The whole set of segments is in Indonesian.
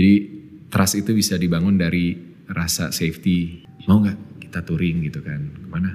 Jadi trust itu bisa dibangun dari rasa safety. Mau nggak kita touring gitu kan? Ke mana?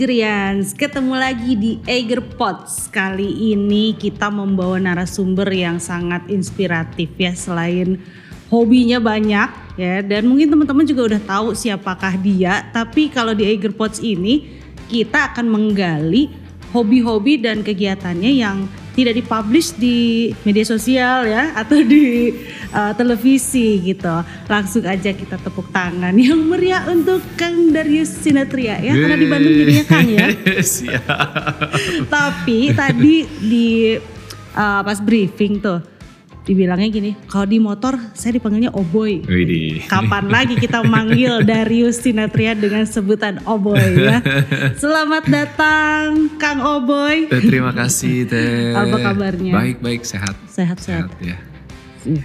Halo Egrians, ketemu lagi di Eger Pods. Kali ini kita membawa narasumber yang sangat inspiratif ya selain hobinya banyak ya dan mungkin teman-teman juga udah tahu siapakah dia. Tapi kalau di Eger Pods ini kita akan menggali hobi-hobi dan kegiatannya yang tidak dipublish di media sosial ya atau di uh, televisi gitu. Langsung aja kita tepuk tangan yang meriah untuk Kang Darius Sinatria ya karena di Bandung jadinya Kang ya. Siap. Tapi tadi di uh, pas briefing tuh dibilangnya gini, kalau di motor saya dipanggilnya Oboy. Widih. Kapan lagi kita manggil Darius Sinatria dengan sebutan Oboy ya. Selamat datang Kang Oboy. Eh, Terima kasih Teh. Apa kabarnya? Baik baik sehat. Sehat-sehat. ya.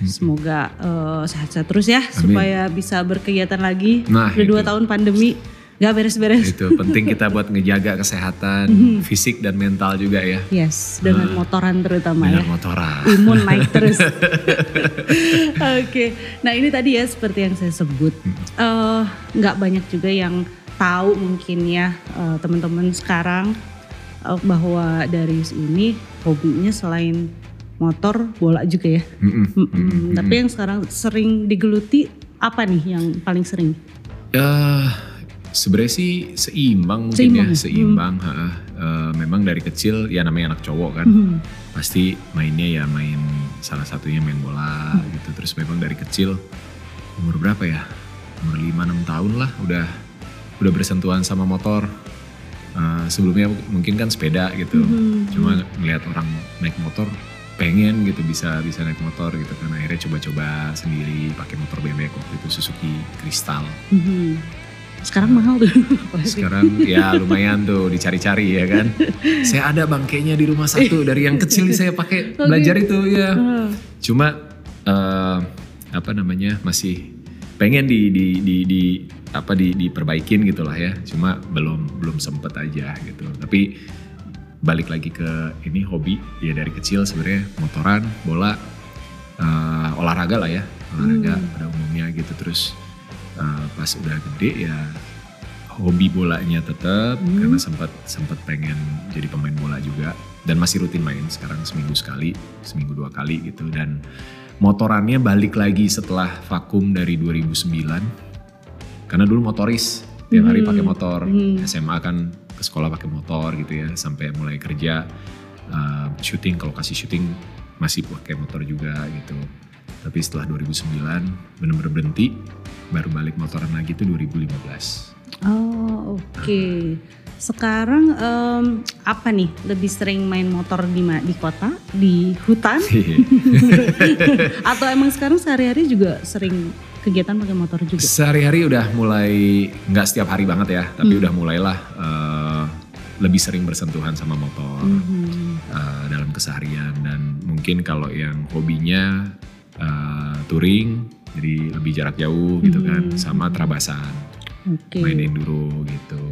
Semoga eh, sehat-sehat terus ya supaya bisa berkegiatan lagi. Nah, Udah dua tahun pandemi nggak beres-beres. Itu penting kita buat ngejaga kesehatan Mhm. fisik dan mental juga ya. Yes, dengan motoran terutama ya. Dengan motoran. Imun naik terus. Oke, nah ini tadi ya seperti yang saya sebut, eh, nggak banyak juga yang tahu mungkin ya eh, teman-teman sekarang eh, bahwa Darius ini hobinya selain motor bola juga ya. Mm-mm. Mm-mm. Tapi yang sekarang sering digeluti apa nih yang paling sering? Ya sebenarnya sih seimbang mungkin Seimbang ya, seimbang. ha-ha. Eh, memang dari kecil ya namanya anak cowok kan, Hmm. pasti mainnya ya main salah satunya main bola Hmm. gitu. Terus memang dari kecil umur berapa ya? Umur 5-6 tahun lah udah udah bersentuhan sama motor. Eh, sebelumnya mungkin kan sepeda gitu, Hmm. cuma ngelihat orang naik motor pengen gitu bisa bisa naik motor gitu kan akhirnya coba-coba sendiri pakai motor bebek waktu itu Suzuki Crystal Mhm. Sekarang mahal tuh. sekarang ya lumayan tuh dicari-cari ya kan? Saya ada bangkainya di rumah satu dari yang kecil saya pakai. Belajar itu ya cuma eh, apa namanya masih pengen di di di, di- apa di diperbaikin gitulah ya. Cuma belum belum sempet aja gitu. Tapi balik lagi ke ini hobi. Ya dari kecil sebenarnya motoran bola eh, olahraga lah ya. Olahraga pada umumnya gitu. Terus eh, pas udah gede ya hobi bolanya tetap karena sempat sempat pengen jadi pemain bola juga. Dan masih rutin main sekarang seminggu sekali seminggu dua kali gitu. Dan motorannya balik lagi setelah vakum dari 2009 karena dulu motoris tiap hari pakai motor. SMA kan ke sekolah pakai motor gitu ya sampai mulai kerja uh, syuting kalau kasih syuting masih pakai motor juga gitu. Tapi setelah 2009 bener-bener berhenti baru balik motoran lagi tuh 2015 Oh oke. Sekarang em, apa nih? Lebih sering main motor di di kota, di hutan, atau emang sekarang sehari-hari juga sering kegiatan pakai motor juga? Sehari-hari udah mulai nggak setiap hari banget ya, tapi udah mulailah eh, lebih sering bersentuhan sama motor Mhm. eh, dalam keseharian dan mungkin kalau yang hobinya eh, touring, jadi lebih jarak jauh gitu kan, sama terabasan, Oke. main enduro gitu,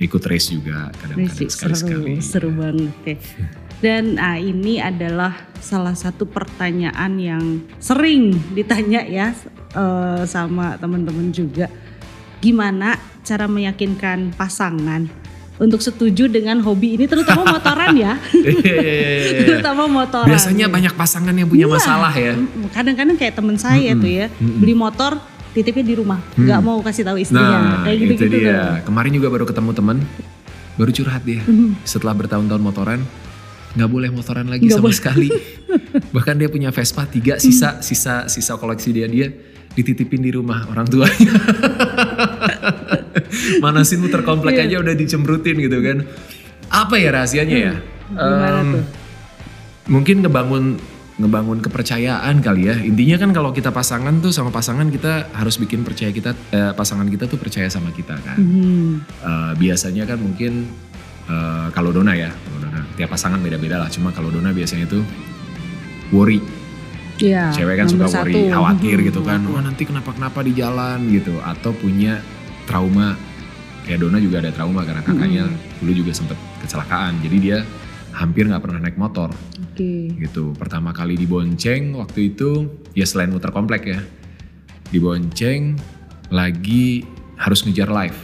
ikut race juga kadang-kadang sekali-sekali. seru, seru banget ya. Dan ah, ini adalah salah satu pertanyaan yang sering ditanya ya eh, sama teman-teman juga. Gimana cara meyakinkan pasangan untuk setuju dengan hobi ini terutama motoran ya, terutama motoran. Biasanya banyak pasangan yang punya Iya. masalah ya. Mm, Kadang-kadang kayak temen saya tuh ya, beli motor titipnya di rumah, nggak mau kasih tahu Nah, istrinya, kayak itu gitu-gitu tuh. dia. Kemarin juga baru ketemu teman, baru curhat dia. Setelah bertahun-tahun motoran, nggak boleh motoran lagi Nggak sama boleh. sekali. Bahkan dia punya Vespa tiga, sisa sisa sisa koleksi dia dia dititipin di rumah orang tuanya. Manasin muter komplek Iya. aja udah dicemrutin gitu kan. Apa ya rahasianya ya? Gimana tuh? Mungkin ngebangun ngebangun kepercayaan kali ya. Intinya kan kalau kita pasangan tuh sama pasangan kita harus bikin percaya kita eh, pasangan kita tuh percaya sama kita kan. Hmm. Eh, biasanya kan mungkin eh, kalau Dona ya, kalau Dona tiap pasangan beda-beda lah. Cuma kalau Dona biasanya tuh worry. Iya. Cewek kan suka worry, satu. khawatir Hmm. gitu kan. Wah nanti kenapa-kenapa di jalan gitu. Atau punya trauma. Kayak Dona juga ada trauma karena kakaknya dulu juga sempet kecelakaan. Jadi dia hampir nggak pernah naik motor Oke. gitu. Pertama kali dibonceng waktu itu ya selain muter komplek ya. Dibonceng lagi harus ngejar live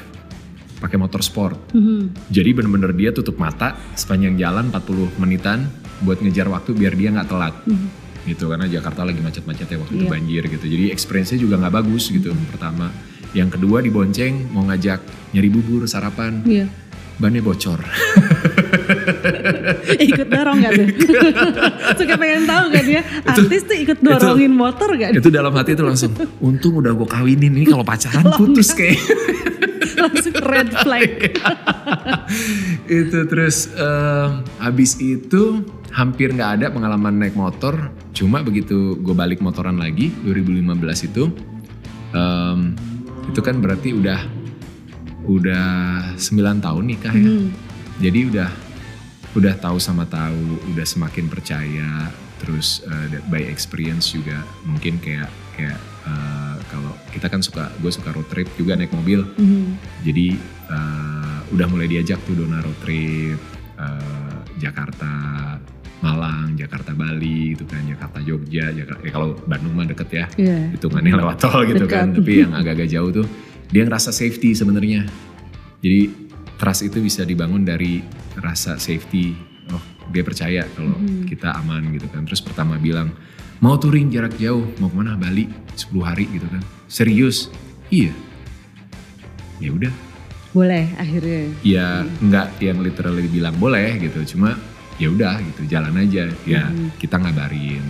pakai motor sport. Hmm. Jadi bener-bener dia tutup mata sepanjang jalan 40 menitan buat ngejar waktu biar dia nggak telat. Hmm. Gitu karena Jakarta lagi macet-macetnya waktu itu Iya. banjir gitu. Jadi experience-nya juga nggak bagus gitu pertama. Yang kedua dibonceng mau ngajak nyari bubur sarapan, Iya. bannya bocor. ikut dorong gak tuh? Suka pengen tahu kan dia artis tuh ikut dorongin motor gak? itu dalam hati itu langsung untung udah gue kawinin ini kalau pacaran putus kayak Langsung red flag. itu terus em, habis itu hampir nggak ada pengalaman naik motor cuma begitu gue balik motoran lagi 2015 itu em, itu kan berarti udah udah 9 tahun nikah ya Hmm. jadi udah udah tahu sama tahu udah semakin percaya terus eh, by experience juga mungkin kayak kayak eh, kalau kita kan suka gue suka road trip juga naik mobil Hmm. jadi eh, udah mulai diajak tuh Dona road trip eh, Jakarta Malang Jakarta Bali gitu kan Jakarta Jogja Jakarta ya kalau Bandung mah deket ya Iya. hitungannya lewat tol gitu kan Dekat. tapi yang agak-agak jauh tuh dia ngerasa safety sebenarnya jadi trust itu bisa dibangun dari rasa safety oh dia percaya kalau Mhm. kita aman gitu kan terus pertama bilang mau touring jarak jauh mau ke mana Bali 10 hari gitu kan serius iya ya udah Boleh akhirnya. ya nggak yang literally bilang boleh gitu cuma ya udah gitu jalan aja ya Mhm. kita ngabarin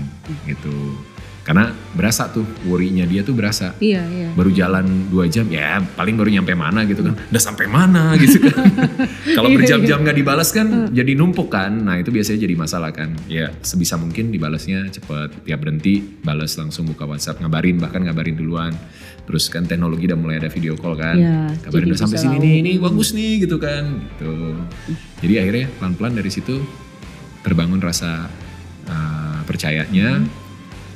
gitu. Karena berasa tuh worry-nya dia tuh berasa. Iya, iya. baru jalan dua jam ya paling baru nyampe mana gitu kan. Udah sampai mana gitu kan. Kalau Iya, berjam-jam nggak dibalas kan jadi numpuk kan. Nah itu biasanya jadi masalah kan. Ya sebisa mungkin dibalasnya cepet. Tiap berhenti balas langsung buka WhatsApp ngabarin bahkan ngabarin duluan. Terus kan teknologi udah mulai ada video call kan. Iya, kabarin udah sampai sini nih ini bagus nih gitu kan. Gitu. Jadi akhirnya pelan-pelan dari situ terbangun rasa uh, percayanya.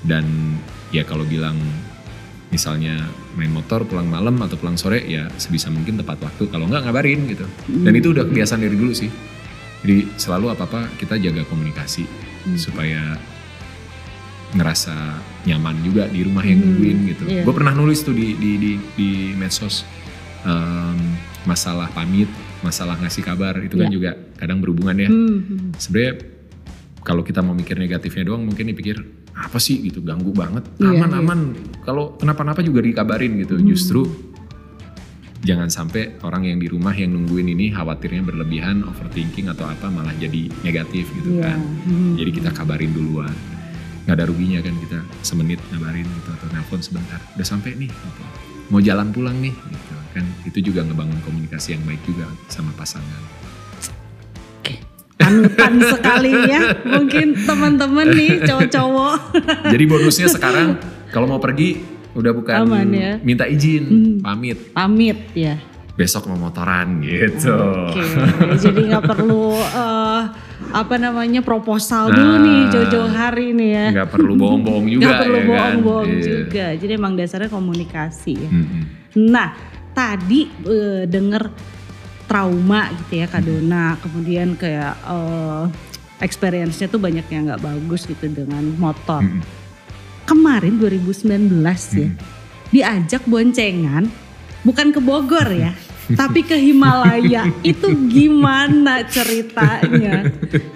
Dan ya kalau bilang misalnya main motor pulang malam atau pulang sore ya sebisa mungkin tepat waktu. Kalau nggak ngabarin gitu. Dan itu udah kebiasaan dari dulu sih. Jadi selalu apa apa kita jaga komunikasi Hmm. supaya ngerasa nyaman juga di rumah yang Hmm, nungguin gitu. Iya. gue pernah nulis tuh di di di, di medsos em, masalah pamit masalah ngasih kabar. Itu kan Iya. juga kadang berhubungan ya. Hmm, hmm. sebenarnya kalau kita mau mikir negatifnya doang mungkin dipikir apa sih gitu ganggu banget Iya, aman iya. aman kalau kenapa-napa juga dikabarin gitu Hmm. justru jangan sampai orang yang di rumah yang nungguin ini khawatirnya berlebihan overthinking atau apa malah jadi negatif gitu Iya. kan Hmm. jadi kita kabarin duluan nggak ada ruginya kan kita semenit ngabarin gitu atau nelpon sebentar udah sampai nih gitu. mau jalan pulang nih gitu kan itu juga ngebangun komunikasi yang baik juga sama pasangan Panutan sekali ya. Mungkin teman-teman nih cowok-cowok. Jadi bonusnya sekarang kalau mau pergi udah bukan Aman ya. minta izin, Hmm. pamit. Pamit ya. Besok mau motoran gitu. Oke, jadi nggak perlu eh, apa namanya proposal dulu Nah. nih jauh-jauh hari nih ya. Nggak perlu bohong-bohong juga Nggak perlu ya kan. bohong-bohong Iya. juga. Jadi emang dasarnya komunikasi. ya. Mm-mm. Nah, tadi eh, denger trauma gitu ya Kak Hmm. Dona, kemudian kayak eh, experience-nya tuh banyak yang nggak bagus gitu dengan motor. Mm-mm. Kemarin 2019 ya, Mm. diajak boncengan, bukan ke Bogor ya, tapi ke Himalaya. Itu gimana ceritanya?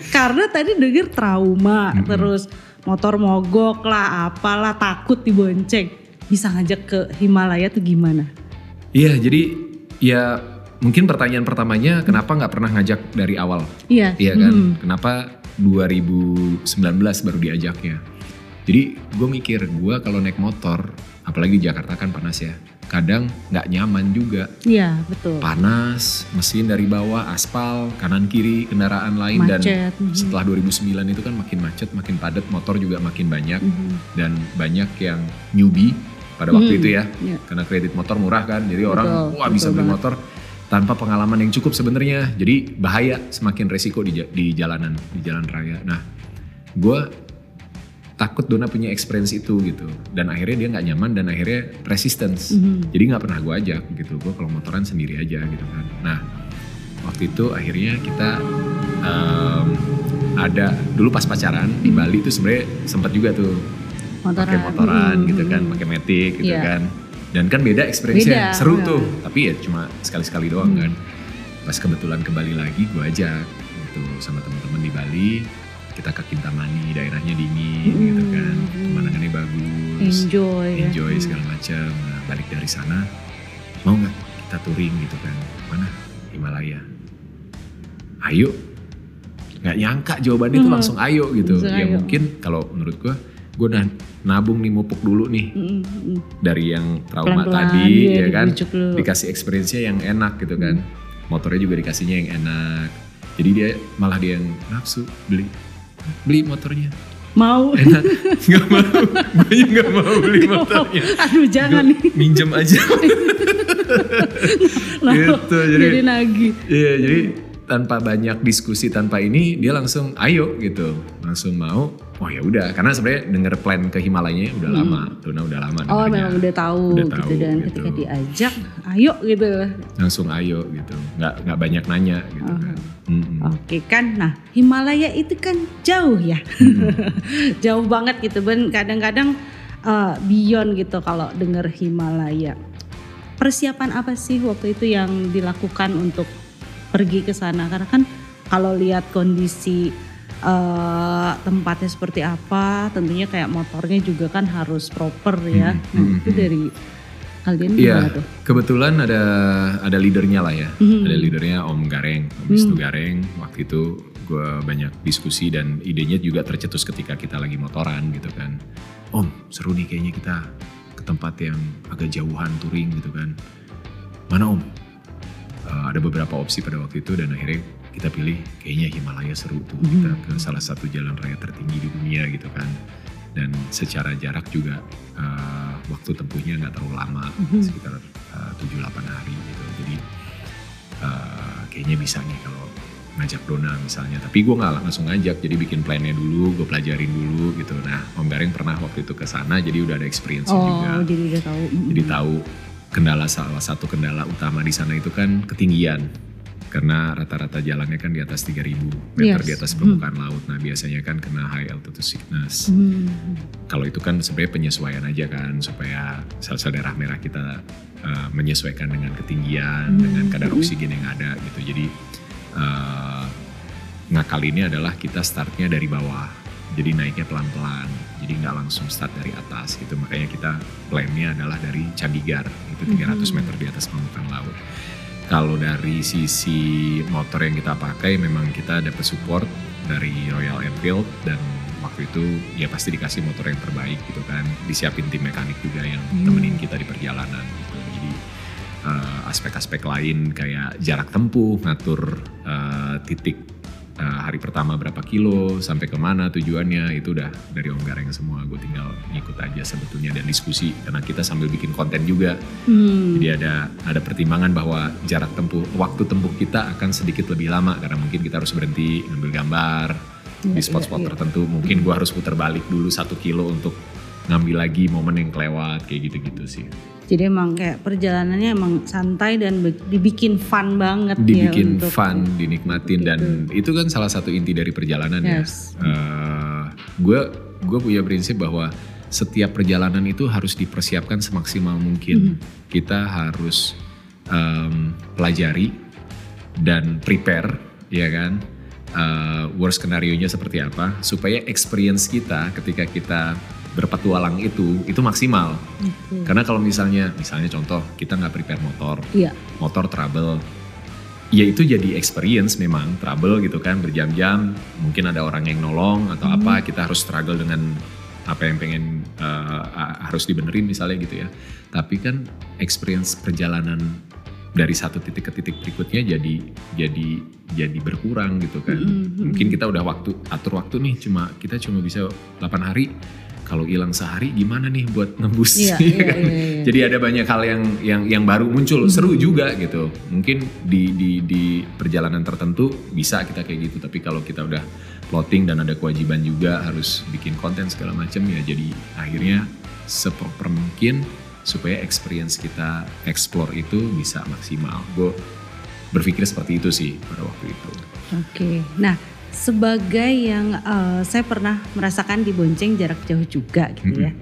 Karena tadi denger trauma, Mm-mm. terus motor mogok lah, apalah takut dibonceng. Bisa ngajak ke Himalaya tuh gimana? Iya, jadi ya mungkin pertanyaan pertamanya kenapa nggak pernah ngajak dari awal? Iya. Iya kan? mhm. Kenapa 2019 baru diajaknya? Jadi gue mikir gue kalau naik motor, apalagi di Jakarta kan panas ya. kadang nggak nyaman juga Iya betul. panas mesin dari bawah aspal kanan kiri kendaraan lain dan Macet. Mhm. setelah 2009 itu kan makin macet makin padat motor juga makin banyak Mhm. dan banyak yang newbie pada waktu Hmm, itu ya iya. karena kredit motor murah kan jadi orang Betul, wah bisa betul beli banget. motor tanpa pengalaman yang cukup sebenarnya jadi bahaya semakin resiko di, di jalanan di jalan raya nah gue takut Dona punya experience itu gitu dan akhirnya dia nggak nyaman dan akhirnya resistance Mhm. jadi nggak pernah gue ajak gitu gue kalau motoran sendiri aja gitu kan nah waktu itu akhirnya kita em, ada dulu pas pacaran di Bali tuh sebenarnya sempat juga tuh Motoran. pakai motoran Mhm. gitu kan pakai matic gitu Iya. kan dan kan beda experience-nya seru iya. tuh tapi ya cuma sekali-sekali doang Hmm. kan pas kebetulan ke Bali lagi gue ajak gitu sama teman-teman di Bali kita ke Kintamani daerahnya dingin Hmm. gitu kan pemandangannya bagus Enjoy. ya. enjoy segala macam nah balik dari sana mau nggak kita touring gitu kan mana Himalaya ayo nggak nyangka jawabannya itu Hmm. langsung ayo gitu Langsung ya ayo. mungkin kalau menurut gue udah nabung nih mupuk dulu nih. Mhm, mhm. dari yang trauma Pelan-pelan, tadi iya, ya kan? dulu. dikasih experience-nya yang enak gitu kan. Motornya juga dikasihnya yang enak. Jadi dia malah dia yang nafsu beli. Beli motornya. Mau. enak. Nggak mau. Gue nggak mau beli motornya. Aduh jangan. Gua nih. minjem aja. Loh, gitu jadi jadi nagih. iya jadi tanpa banyak diskusi tanpa ini dia langsung ayo gitu langsung mau oh ya udah karena sebenarnya denger plan ke Himalaya udah lama Dona udah lama Oh dengernya. memang udah tahu, Udah gitu tahu, dan gitu. ketika diajak, ayo gitu. langsung ayo gitu nggak nggak banyak nanya gitu Oh. kan Mm-mm. Oke kan, nah Himalaya itu kan jauh ya, jauh banget gitu. Ben kadang-kadang uh, beyond gitu kalau denger Himalaya. Persiapan apa sih waktu itu yang dilakukan untuk pergi ke sana? Karena kan kalau lihat kondisi uh, tempatnya seperti apa, tentunya kayak motornya juga kan harus proper ya. Hmm, Nah hmm, itu hmm. dari kalian Iya, tuh? kebetulan ada ada leadernya lah ya. Mhm. Ada leadernya Om Gareng, Om Hmm. Wisnu Gareng. Waktu itu gue banyak diskusi dan idenya juga tercetus ketika kita lagi motoran gitu kan. Om, seru nih kayaknya kita ke tempat yang agak jauhan touring gitu kan. Mana Om? Eh, ada beberapa opsi pada waktu itu dan akhirnya kita pilih kayaknya Himalaya seru tuh. Mhm. Kita ke salah satu jalan raya tertinggi di dunia gitu kan. Dan secara jarak juga eh, waktu tempuhnya nggak terlalu lama, Mhm. sekitar eh, tujuh 7-8 hari gitu. Jadi eh, kayaknya bisa nih kalau ngajak Dona misalnya. Tapi gue nggak langsung ngajak, jadi bikin plannya dulu, gue pelajarin dulu gitu. Nah Om Gareng pernah waktu itu ke sana, jadi udah ada experience Oh juga. jadi udah tahu. Jadi tahu kendala salah satu kendala utama di sana itu kan ketinggian. Karena rata-rata jalannya kan di atas 3000 meter Yes. di atas permukaan laut. Nah, biasanya kan kena high altitude sickness. Hmm. Kalau itu kan sebenarnya penyesuaian aja kan supaya sel-sel darah merah kita uh, menyesuaikan dengan ketinggian, Hmm. dengan kadar oksigen yang ada gitu. Jadi uh, ngakal ini adalah kita startnya dari bawah. Jadi naiknya pelan-pelan. Jadi nggak langsung start dari atas gitu. Makanya kita plannya adalah dari Chandigarh itu 300 Mhm. meter di atas permukaan laut. Kalau dari sisi motor yang kita pakai memang kita dapat support dari Royal Enfield dan waktu itu ya pasti dikasih motor yang terbaik gitu kan. Disiapin tim mekanik juga yang Hmm. temenin kita di perjalanan gitu. Jadi eh, aspek-aspek lain kayak jarak tempuh, ngatur eh, titik eh, hari pertama berapa kilo, sampai ke mana tujuannya itu udah dari Om Gareng semua. Gue tinggal ngikut aja sebetulnya dan diskusi karena kita sambil bikin konten juga. Hmm. Jadi ada ada pertimbangan bahwa jarak tempuh, waktu tempuh kita akan sedikit lebih lama karena mungkin kita harus berhenti ngambil gambar Iya, di spot-spot iya, iya. tertentu. Mungkin gua harus putar balik dulu satu kilo untuk ngambil lagi momen yang kelewat kayak gitu-gitu sih. Jadi emang kayak perjalanannya emang santai dan dibikin fun banget Dibikin ya untuk fun, dinikmatin dan itu kan salah satu inti dari perjalanan Yes. ya. Gue gue punya prinsip bahwa setiap perjalanan itu harus dipersiapkan semaksimal mungkin. Kita harus em, pelajari dan prepare, ya kan? Eh, worst skenario-nya seperti apa supaya experience kita ketika kita berpetualang itu itu maksimal. Oke. Karena kalau misalnya misalnya contoh kita nggak prepare motor, Iya. motor trouble, ya itu jadi experience memang trouble gitu kan berjam-jam, mungkin ada orang yang nolong atau Hmm. apa kita harus struggle dengan apa yang pengen uh, harus dibenerin misalnya gitu ya. Tapi kan experience perjalanan dari satu titik ke titik berikutnya jadi jadi jadi berkurang gitu kan. Mm-hmm. Mungkin kita udah waktu atur waktu nih cuma kita cuma bisa 8 hari. Kalau hilang sehari gimana nih buat nembus? Iya, iya, kan? iya, iya. Jadi ada banyak hal yang yang yang baru muncul, mm-hmm. seru juga gitu. Mungkin di di di perjalanan tertentu bisa kita kayak gitu, tapi kalau kita udah plotting dan ada kewajiban juga harus bikin konten segala macam ya jadi akhirnya seproper mungkin supaya experience kita explore itu bisa maksimal. Gue berpikir seperti itu sih pada waktu itu. Oke, nah sebagai yang uh, saya pernah merasakan di bonceng jarak jauh juga gitu mm -hmm. ya.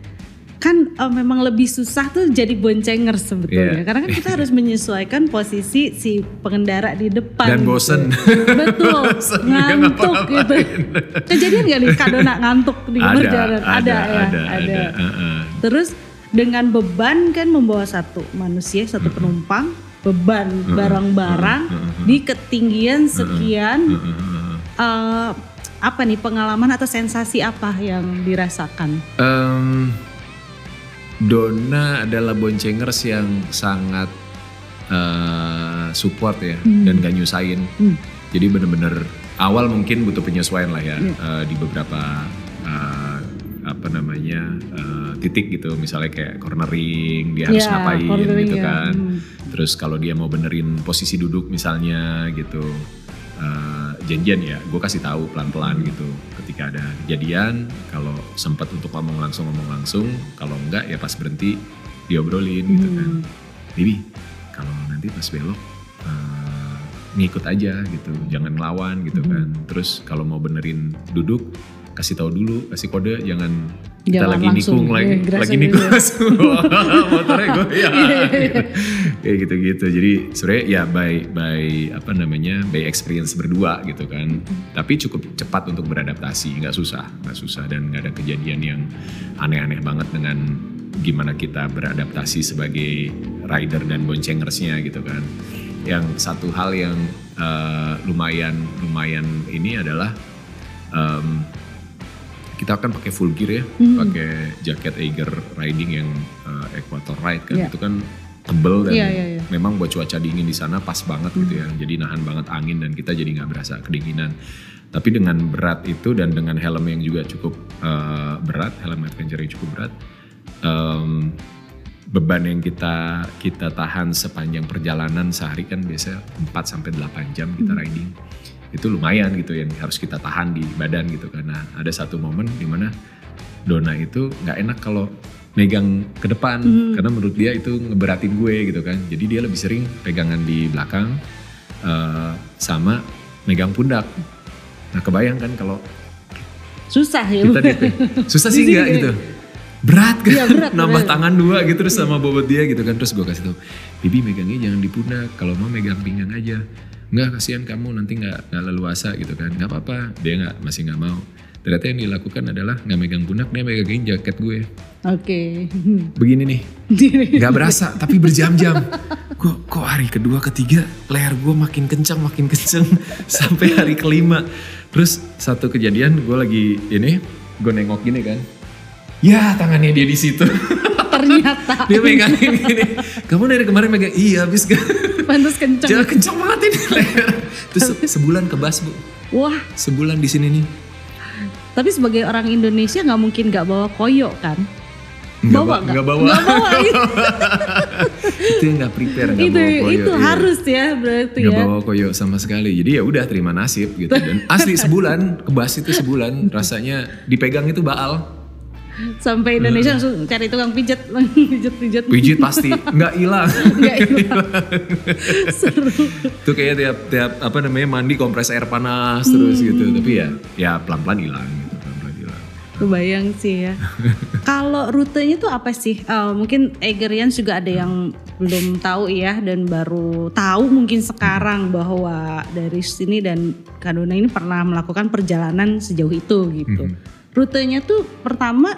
Kan uh, memang lebih susah tuh jadi boncenger sebetulnya. Yeah. Karena kan kita harus menyesuaikan posisi si pengendara di depan. Dan gitu. bosen. Betul, bosen ngantuk gitu. Kejadian gak nih kado nak ngantuk di perjalanan? Ada, ada, ada, ya, ada. ada. Uh -uh. Terus dengan beban kan membawa satu manusia satu penumpang beban barang-barang di ketinggian sekian uh, apa nih pengalaman atau sensasi apa yang dirasakan? Um, Dona adalah boncengers yang sangat uh, support ya hmm. dan gak nyusahin. Hmm. Jadi bener-bener awal mungkin butuh penyesuaian lah ya hmm. uh, di beberapa uh, apa namanya uh, titik gitu misalnya kayak cornering dia harus yeah, ngapain gitu ya. kan hmm. terus kalau dia mau benerin posisi duduk misalnya gitu uh, janjian ya gue kasih tahu pelan-pelan gitu ketika ada kejadian kalau sempat untuk ngomong langsung ngomong langsung kalau enggak ya pas berhenti diobrolin hmm. gitu kan Bibi kalau nanti pas belok uh, ngikut aja gitu jangan ngelawan gitu hmm. kan terus kalau mau benerin duduk kasih tahu dulu, kasih kode jangan kita lagi langsung, nikung lagi iya, lagi nikung langsung motornya gue ya gitu. kayak gitu gitu jadi sebenarnya ya by by apa namanya by experience berdua gitu kan. Tapi cukup cepat untuk beradaptasi nggak susah nggak susah. Dan nggak ada kejadian yang aneh-aneh banget dengan gimana kita beradaptasi sebagai rider dan boncengersnya gitu kan. Yang satu hal yang uh, lumayan lumayan ini adalah um, kita akan pakai full gear ya, hmm. pakai jaket Eiger Riding yang uh, Equator Ride kan, yeah. itu kan tebel dan yeah, yeah, yeah. memang buat cuaca dingin di sana pas banget hmm. gitu ya, jadi nahan banget angin dan kita jadi nggak berasa kedinginan. Tapi dengan berat itu dan dengan helm yang juga cukup uh, berat, helm adventure yang cukup berat, um, beban yang kita kita tahan sepanjang perjalanan sehari kan biasa 4 sampai 8 jam kita hmm. riding itu lumayan gitu yang harus kita tahan di badan gitu. Karena ada satu momen di mana Dona itu nggak enak kalau megang ke depan. Hmm. karena menurut dia itu ngeberatin gue gitu kan. Jadi dia lebih sering pegangan di belakang uh, sama megang pundak. Nah kebayang kan kalau susah ya kita di, susah sih enggak gitu. Berat kan? Ya, berat, nambah berat. tangan dua gitu terus sama bobot dia gitu kan. Terus gue kasih tau bibi megangnya jangan di pundak. Kalau mau megang pinggang aja nggak kasihan kamu nanti nggak nggak leluasa gitu kan. Nggak apa-apa. Dia nggak masih nggak mau. Ternyata yang dilakukan adalah nggak megang pundak dia megangin jaket gue. Oke. Okay. begini nih. Nggak berasa tapi berjam-jam. Kok kok hari kedua ketiga leher gue makin kencang makin kencang sampai hari kelima. Terus satu kejadian gue lagi ini gue nengok gini kan. Ya tangannya dia di situ ternyata. Dia megangin gini kamu dari kemarin megang iya habis kan. Pantas kenceng. Jangan kenceng banget ini. Terus sebulan kebas bu. Wah. Sebulan di sini nih. Tapi sebagai orang Indonesia nggak mungkin nggak bawa koyo kan? Nggak bawa nggak? bawa, gak bawa iya. itu yang nggak prepare nggak bawa koyo itu iya. harus ya berarti nggak ya. bawa koyo sama sekali. Jadi ya udah terima nasib gitu. Dan asli sebulan kebas itu sebulan rasanya dipegang itu baal sampai Indonesia langsung cari tukang pijet. Pijet pijet. Pijit pasti. Nggak hilang. Nggak hilang. Seru. Tuh kayak tiap tiap apa namanya mandi kompres air panas hmm. terus gitu. Tapi ya ya pelan pelan hilang gitu pelan pelan hilang. Kebayang sih ya. Kalau rutenya tuh apa sih? Uh, mungkin Egerians juga ada yang belum tahu ya dan baru tahu mungkin sekarang bahwa dari sini dan Kaduna ini pernah melakukan perjalanan sejauh itu gitu. Mm -hmm Rutenya tuh pertama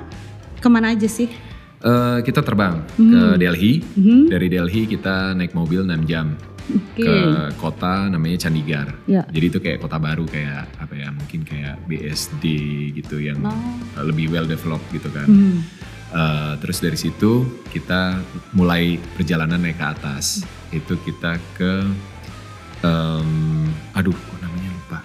ke mana aja sih? Uh, kita terbang hmm. ke Delhi. Hmm. Dari Delhi kita naik mobil 6 jam. Oke. ke kota namanya Chandigarh. Ya. Jadi itu kayak kota baru kayak apa ya mungkin kayak BSD gitu yang Oh. uh, lebih well developed gitu kan. Hmm. Uh, terus dari situ kita mulai perjalanan naik ke atas. Itu kita ke, em, aduh, kok namanya lupa.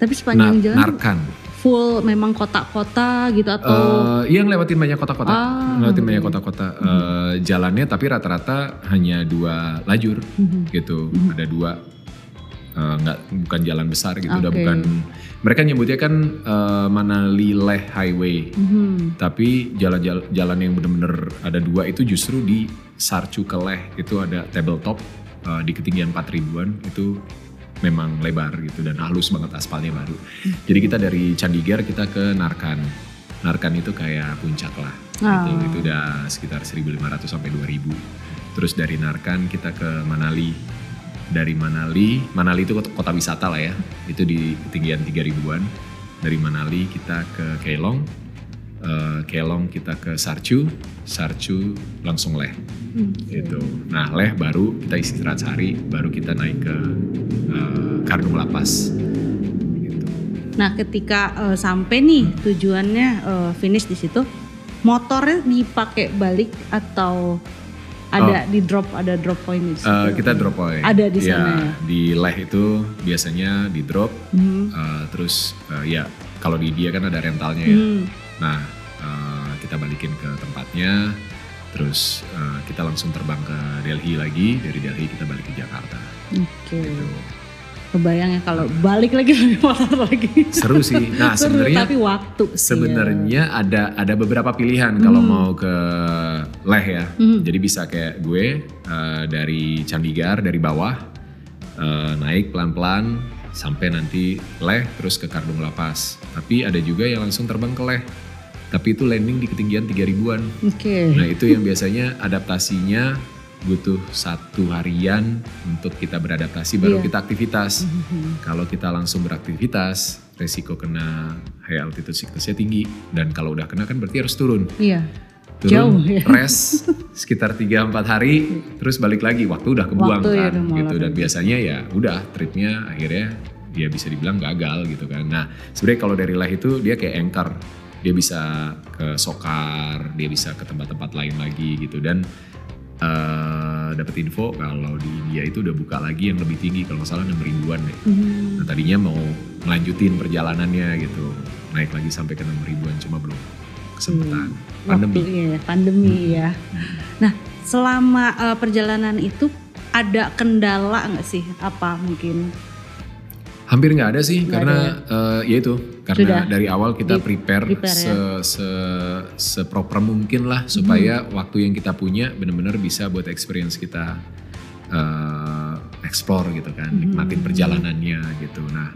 Tapi sepanjang Na- jalan Narkan. Full memang kota-kota gitu atau Eh, yang lewatin banyak kota-kota, Ah, lewatin banyak oke. kota-kota. Eh, jalannya tapi rata-rata hanya dua lajur Mhm. gitu. Ada dua, eh, nggak bukan jalan besar gitu. Udah Oke. bukan. Mereka nyebutnya kan eh, Manali Leh Highway. Mhm. Tapi jalan-jalan jalan yang bener-bener ada dua itu justru di Sarcu ke Leh itu ada tabletop eh, di ketinggian 4000-an itu memang lebar gitu dan halus banget aspalnya baru. Jadi kita dari Chandigarh kita ke Narkan. Narkan itu kayak puncak lah. Ah. Gitu. Itu udah sekitar 1500 sampai 2000. Terus dari Narkan kita ke Manali. Dari Manali, Manali itu kota, kota wisata lah ya. Itu di ketinggian 3000-an. Dari Manali kita ke Kelong. Eh, Kelong kita ke Sarcu. Sarcu langsung Leh gitu. Nah Leh baru kita istirahat sehari, baru kita naik ke eh, Kardung Lapas. Gitu. Nah, ketika eh, sampai nih tujuannya eh, finish di situ, motornya dipakai balik atau ada di drop ada drop point di situ? Eh, kita drop point. Ada di sana ya? Di Leh itu biasanya di drop, Mhm. eh, terus eh, ya kalau di dia kan ada rentalnya ya. Hmm. Nah eh, kita balikin ke tempatnya, terus eh, kita langsung terbang ke Delhi lagi. Dari Delhi kita balik ke Jakarta. Oke. Gitu. Kebayang ya kalau balik lagi dari motor lagi. Seru sih. Nah sebenarnya tapi waktu sih ya. Sebenarnya ada ada beberapa pilihan kalau mau ke Leh ya. Hmm. Jadi bisa kayak gue eh, dari Chandigarh dari bawah eh, naik pelan-pelan sampai nanti Leh terus ke Kardung Lapas. Tapi ada juga yang langsung terbang ke Leh. Tapi itu landing di ketinggian 3000-an. Oke. Nah, itu yang biasanya adaptasinya butuh satu harian untuk kita beradaptasi baru Iya. kita aktivitas. Mhm. Kalau kita langsung beraktivitas, resiko kena high altitude sickness-nya tinggi. Dan kalau udah kena kan berarti harus turun. Iya. Turun, Jauh ya. rest sekitar 3-4 hari, terus balik lagi. Waktu udah kebuang Waktu ya kan. malam. gitu. Dan biasanya ya udah tripnya akhirnya ya bisa dibilang gagal gitu kan. Nah sebenarnya kalau dari Leh itu dia kayak anchor. Dia bisa ke Sokar, dia bisa ke tempat-tempat lain lagi gitu. Dan eh dapat info kalau di India itu udah buka lagi yang lebih tinggi kalau nggak salah 6 ribuan deh. Mhm. Nah tadinya mau melanjutin perjalanannya gitu, naik lagi sampai ke 6 ribuan cuma belum kesempatan. Pandemi. Waktunya ya, pandemi ya. Nah, selama eh, perjalanan itu ada kendala nggak sih? Apa mungkin? Hampir nggak ada sih Nggak karena eh, ya itu karena Sudah dari awal kita di- prepare, prepare se, ya. se seproper mungkin lah supaya Hmm. waktu yang kita punya benar-benar bisa buat experience kita eh, explore gitu kan, Hmm. nikmatin perjalanannya gitu. Nah,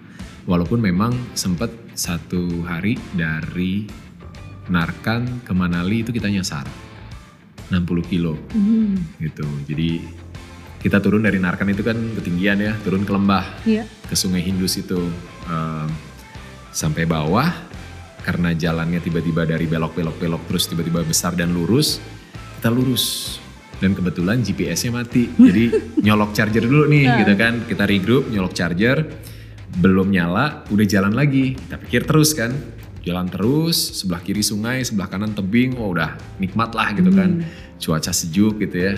walaupun memang sempet satu hari dari Narkan ke Manali itu kita nyasar 60 kilo Mhm. gitu. Jadi kita turun dari Narkan itu kan ketinggian ya, turun ke lembah Iya. Ke Sungai Hindus itu Em, sampai bawah karena jalannya tiba-tiba dari belok-belok-belok terus tiba-tiba besar dan lurus kita lurus. Dan kebetulan GPS-nya mati. Jadi nyolok charger dulu nih Nah. gitu kan. Kita regroup nyolok charger. Belum nyala udah jalan lagi. Kita pikir terus kan. Jalan terus sebelah kiri sungai sebelah kanan tebing. Oh udah nikmat lah gitu kan. Cuaca sejuk gitu ya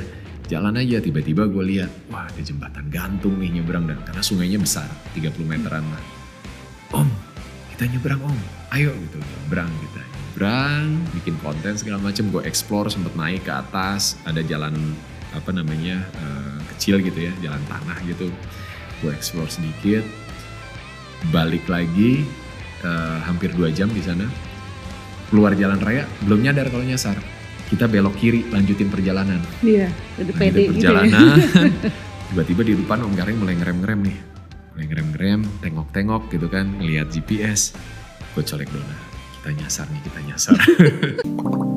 jalan aja tiba-tiba gue lihat wah ada jembatan gantung nih nyebrang dan karena sungainya besar 30 meteran lah. Om kita nyebrang om. Ayo gitu nyebrang kita nyebrang bikin konten segala macam gue explore sempet naik ke atas ada jalan apa namanya eh, kecil gitu ya jalan tanah gitu. Gue explore sedikit balik lagi eh, hampir dua jam di sana. Keluar jalan raya belum nyadar kalau nyasar kita belok kiri lanjutin perjalanan. Iya, udah pede gitu ya. perjalanan. Tiba-tiba di depan om Garing mulai ngerem-ngerem nih. Mulai ngerem-ngerem tengok-tengok gitu kan ngelihat GPS gue colek dona kita nyasar nih kita nyasar